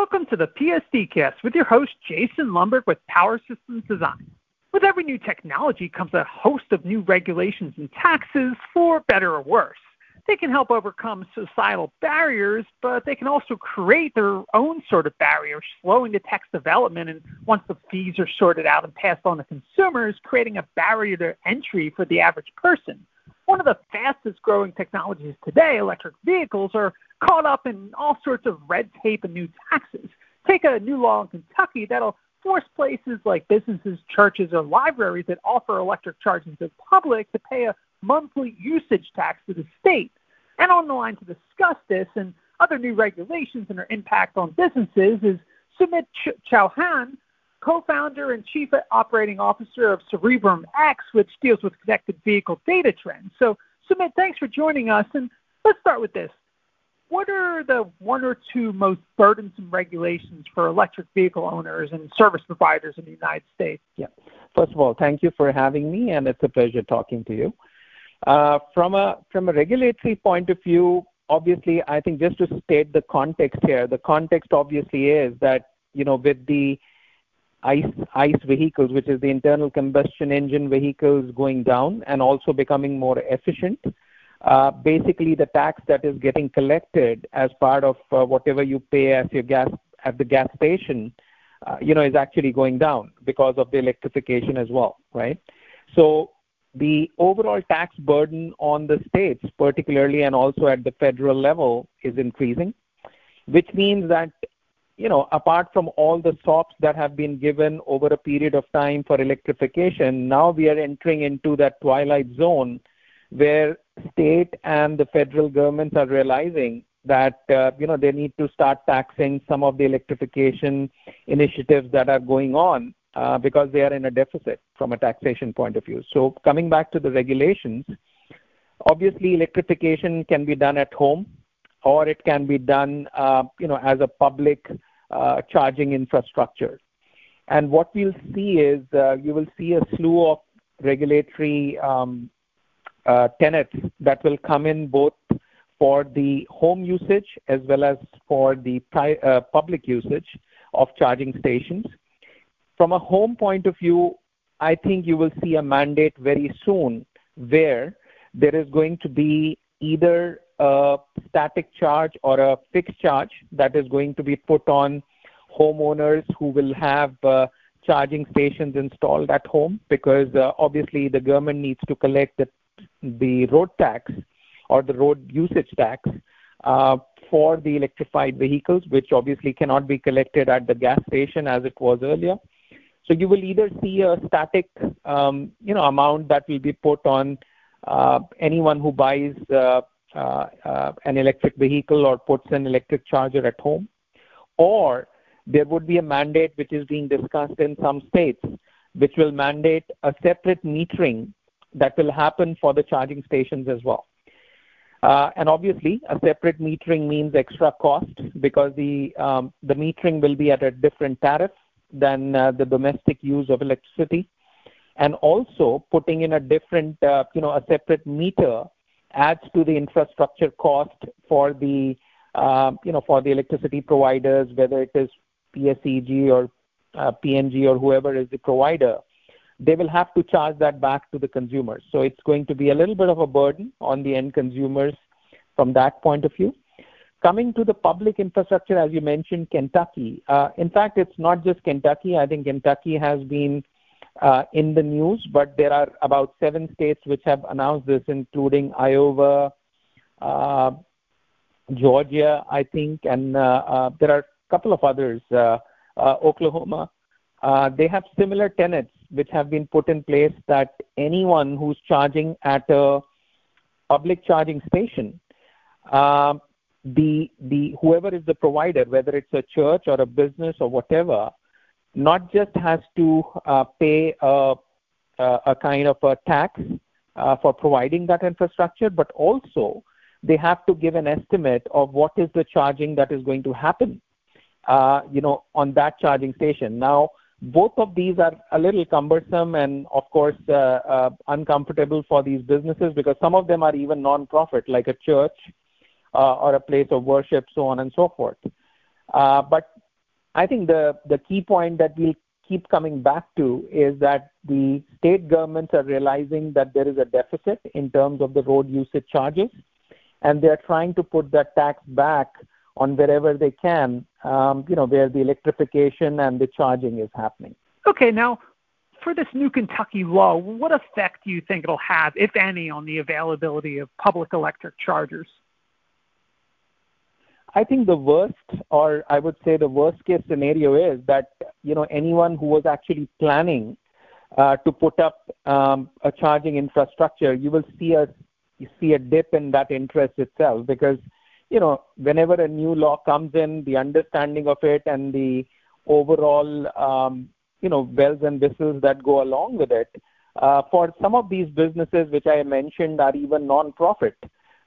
Welcome to the PSD Cast with your host, Jason Lundberg with Power Systems Design. With every new technology comes a host of new regulations and taxes, for better or worse. They can help overcome societal barriers, but they can also create their own sort of barrier, slowing the tax development. And once the fees are sorted out and passed on to consumers, creating a barrier to entry for the average person. One of the fastest growing technologies today, electric vehicles, are caught up in all sorts of red tape and new taxes. Take a new law in Kentucky that'll force places like businesses, churches, or libraries that offer electric charging to the public to pay a monthly usage tax to the state. And on the line to discuss this and other new regulations and their impact on businesses is Sumit Chauhan, co-founder and chief operating officer of Cerebrum X, which deals with connected vehicle data trends. So, Sumit, thanks for joining us. And let's start with this what are the one or two most burdensome regulations for electric vehicle owners and service providers in the United States? Yeah. First of all, thank you for having me, and it's a pleasure talking to you. Uh, from a from a regulatory point of view, obviously, I think just to state the context here, the context obviously is that you know with the ICE ICE vehicles, which is the internal combustion engine vehicles, going down and also becoming more efficient uh, basically the tax that is getting collected as part of uh, whatever you pay as your gas at the gas station, uh, you know, is actually going down because of the electrification as well, right? So the overall tax burden on the states, particularly and also at the federal level, is increasing, which means that you know, apart from all the stops that have been given over a period of time for electrification, now we are entering into that twilight zone where state and the federal governments are realizing that uh, you know they need to start taxing some of the electrification initiatives that are going on uh, because they are in a deficit from a taxation point of view. So coming back to the regulations, obviously electrification can be done at home, or it can be done uh, you know as a public uh, charging infrastructure. And what we'll see is uh, you will see a slew of regulatory um, uh, tenets that will come in both for the home usage as well as for the uh, public usage of charging stations. From a home point of view, I think you will see a mandate very soon where there is going to be either a static charge or a fixed charge that is going to be put on homeowners who will have uh, charging stations installed at home because uh, obviously the government needs to collect the the road tax or the road usage tax uh, for the electrified vehicles, which obviously cannot be collected at the gas station as it was earlier. So you will either see a static, um, you know, amount that will be put on uh, anyone who buys uh, an electric vehicle or puts an electric charger at home, or there would be a mandate which is being discussed in some states, which will mandate a separate metering that will happen for the charging stations as well. Uh, and obviously, a separate metering means extra cost because the um, the metering will be at a different tariff than uh, the domestic use of electricity, and also putting in a different, uh, you know, a separate meter adds to the infrastructure cost for the, uh, you know, for the electricity providers, whether it is PSEG or uh, PNG or whoever is the provider they will have to charge that back to the consumers. So it's going to be a little bit of a burden on the end consumers from that point of view. Coming to the public infrastructure, as you mentioned, Kentucky. Uh, in fact, it's not just Kentucky. I think Kentucky has been uh, in the news, but there are about seven states which have announced this, including Iowa, uh, Georgia, I think, and uh, uh, there are a couple of others, uh, Oklahoma. they have similar tenets which have been put in place that anyone who's charging at a public charging station, uh, the the whoever is the provider, whether it's a church or a business or whatever, not just has to uh, pay a, a, kind of a tax uh, for providing that infrastructure, but also they have to give an estimate of what is the charging that is going to happen, uh, you know, on that charging station. Now, both of these are a little cumbersome and, of course, uh, uh, uncomfortable for these businesses because some of them are even non-profit, like a church uh, or a place of worship, so on and so forth. But I think the, the key point that we'll keep coming back to is that the state governments are realizing that there is a deficit in terms of the road usage charges, and they're trying to put that tax back on wherever they can, um, you know, where the electrification and the charging is happening. Okay, now for this new Kentucky law, what effect do you think it'll have, if any, on the availability of public electric chargers? I think the worst, or I would say the worst case scenario is that you know anyone who was actually planning uh, to put up um, a charging infrastructure, you will see a you see a dip in that interest itself because you know whenever a new law comes in, the understanding of it and the overall um, you know bells and whistles that go along with it. Uh, for some of these businesses, which I mentioned, are even non-profit.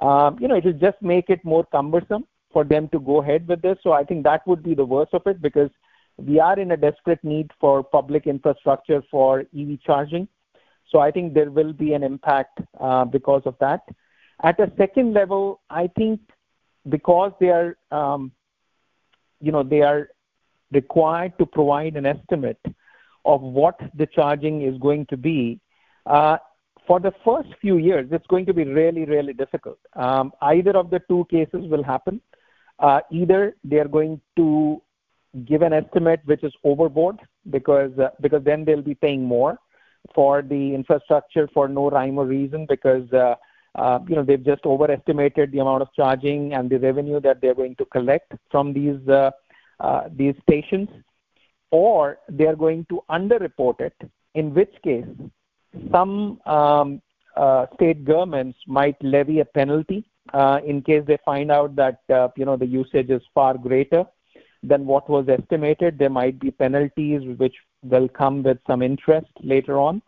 Um, you know, it will just make it more cumbersome for them to go ahead with this. So I think that would be the worst of it because we are in a desperate need for public infrastructure for EV charging. So I think there will be an impact uh, because of that. At a second level, I think because they are, um, you know, they are required to provide an estimate of what the charging is going to be. Uh, for the first few years, it's going to be really, really difficult. Um, either of the two cases will happen. Uh, either they are going to give an estimate which is overboard because uh, because then they'll be paying more for the infrastructure for no rhyme or reason because uh, uh, you know they've just overestimated the amount of charging and the revenue that they're going to collect from these uh, uh, these stations, or they are going to underreport it. In which case, some um, uh, state governments might levy a penalty uh, in case they find out that uh, you know the usage is far greater than what was estimated. There might be penalties which will come with some interest later on.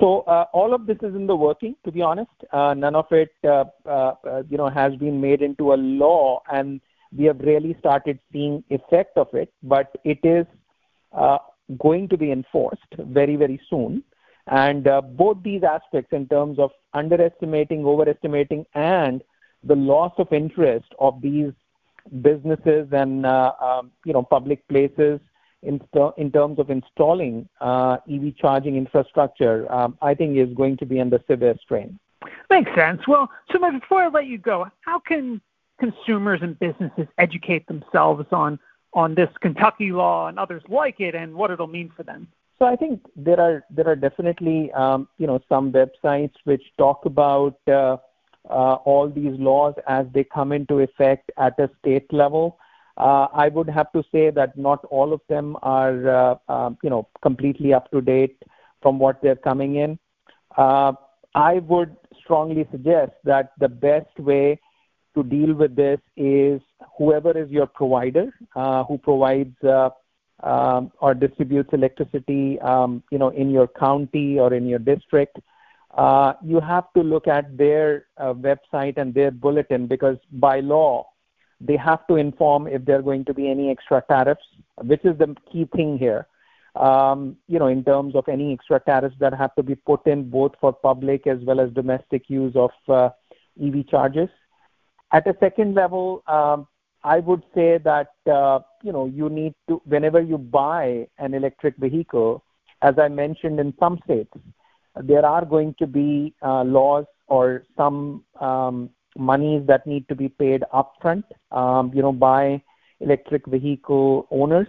So uh, all of this is in the working, to be honest. Uh, none of it, uh, uh, you know, has been made into a law, and we have really started seeing effect of it. But it is going to be enforced very, very soon. And both these aspects, in terms of underestimating, overestimating, and the loss of interest of these businesses and uh, um, you know public places in, in terms of installing uh, EV charging infrastructure, um, I think is going to be under severe strain. Makes sense. Well, so before I let you go, how can consumers and businesses educate themselves on on this Kentucky law and others like it, and what it'll mean for them? So I think there are there are definitely um, you know some websites which talk about uh, uh, all these laws as they come into effect at a state level. Uh, I would have to say that not all of them are, uh, you know, completely up to date from what they're coming in. I would strongly suggest that the best way to deal with this is whoever is your provider, who provides um, or distributes electricity, um, you know, in your county or in your district, uh, you have to look at their uh, website and their bulletin because by law, they have to inform if there are going to be any extra tariffs, which is the key thing here. Um, you know, in terms of any extra tariffs that have to be put in both for public as well as domestic use of uh, EV charges. At a second level, um, I would say that uh, you know you need to whenever you buy an electric vehicle, as I mentioned in some states, there are going to be uh, laws or some um, monies that need to be paid upfront, um, you know, by electric vehicle owners.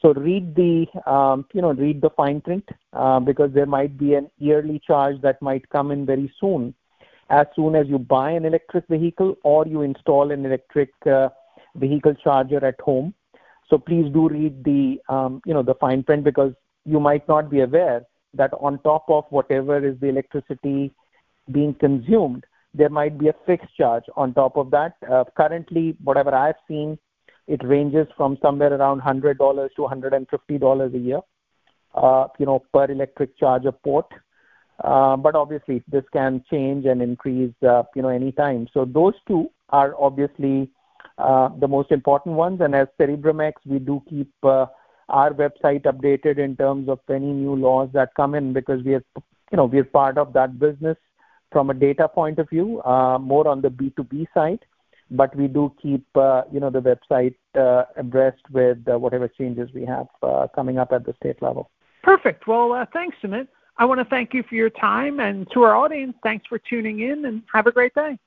So read the, um, you know, read the fine print uh, because there might be an yearly charge that might come in very soon, as soon as you buy an electric vehicle or you install an electric uh, vehicle charger at home. So please do read the, um, you know, the fine print because you might not be aware that on top of whatever is the electricity being consumed, there might be a fixed charge on top of that. Uh, currently, whatever I've seen, it ranges from somewhere around $100 to $150 a year, uh, you know, per electric charger port. Uh, but obviously, this can change and increase, uh, you know, anytime. So those two are obviously uh, the most important ones. And as CerebrumX, we do keep uh, our website updated in terms of any new laws that come in because we are, you know, we are part of that business from a data point of view, uh, more on the B2B side. but we do keep uh, you know the website uh, abreast with uh, whatever changes we have coming up at the state level. Perfect. Well, thanks, Sumit. I want to thank you for your time, and to our audience, thanks for tuning in, and have a great day.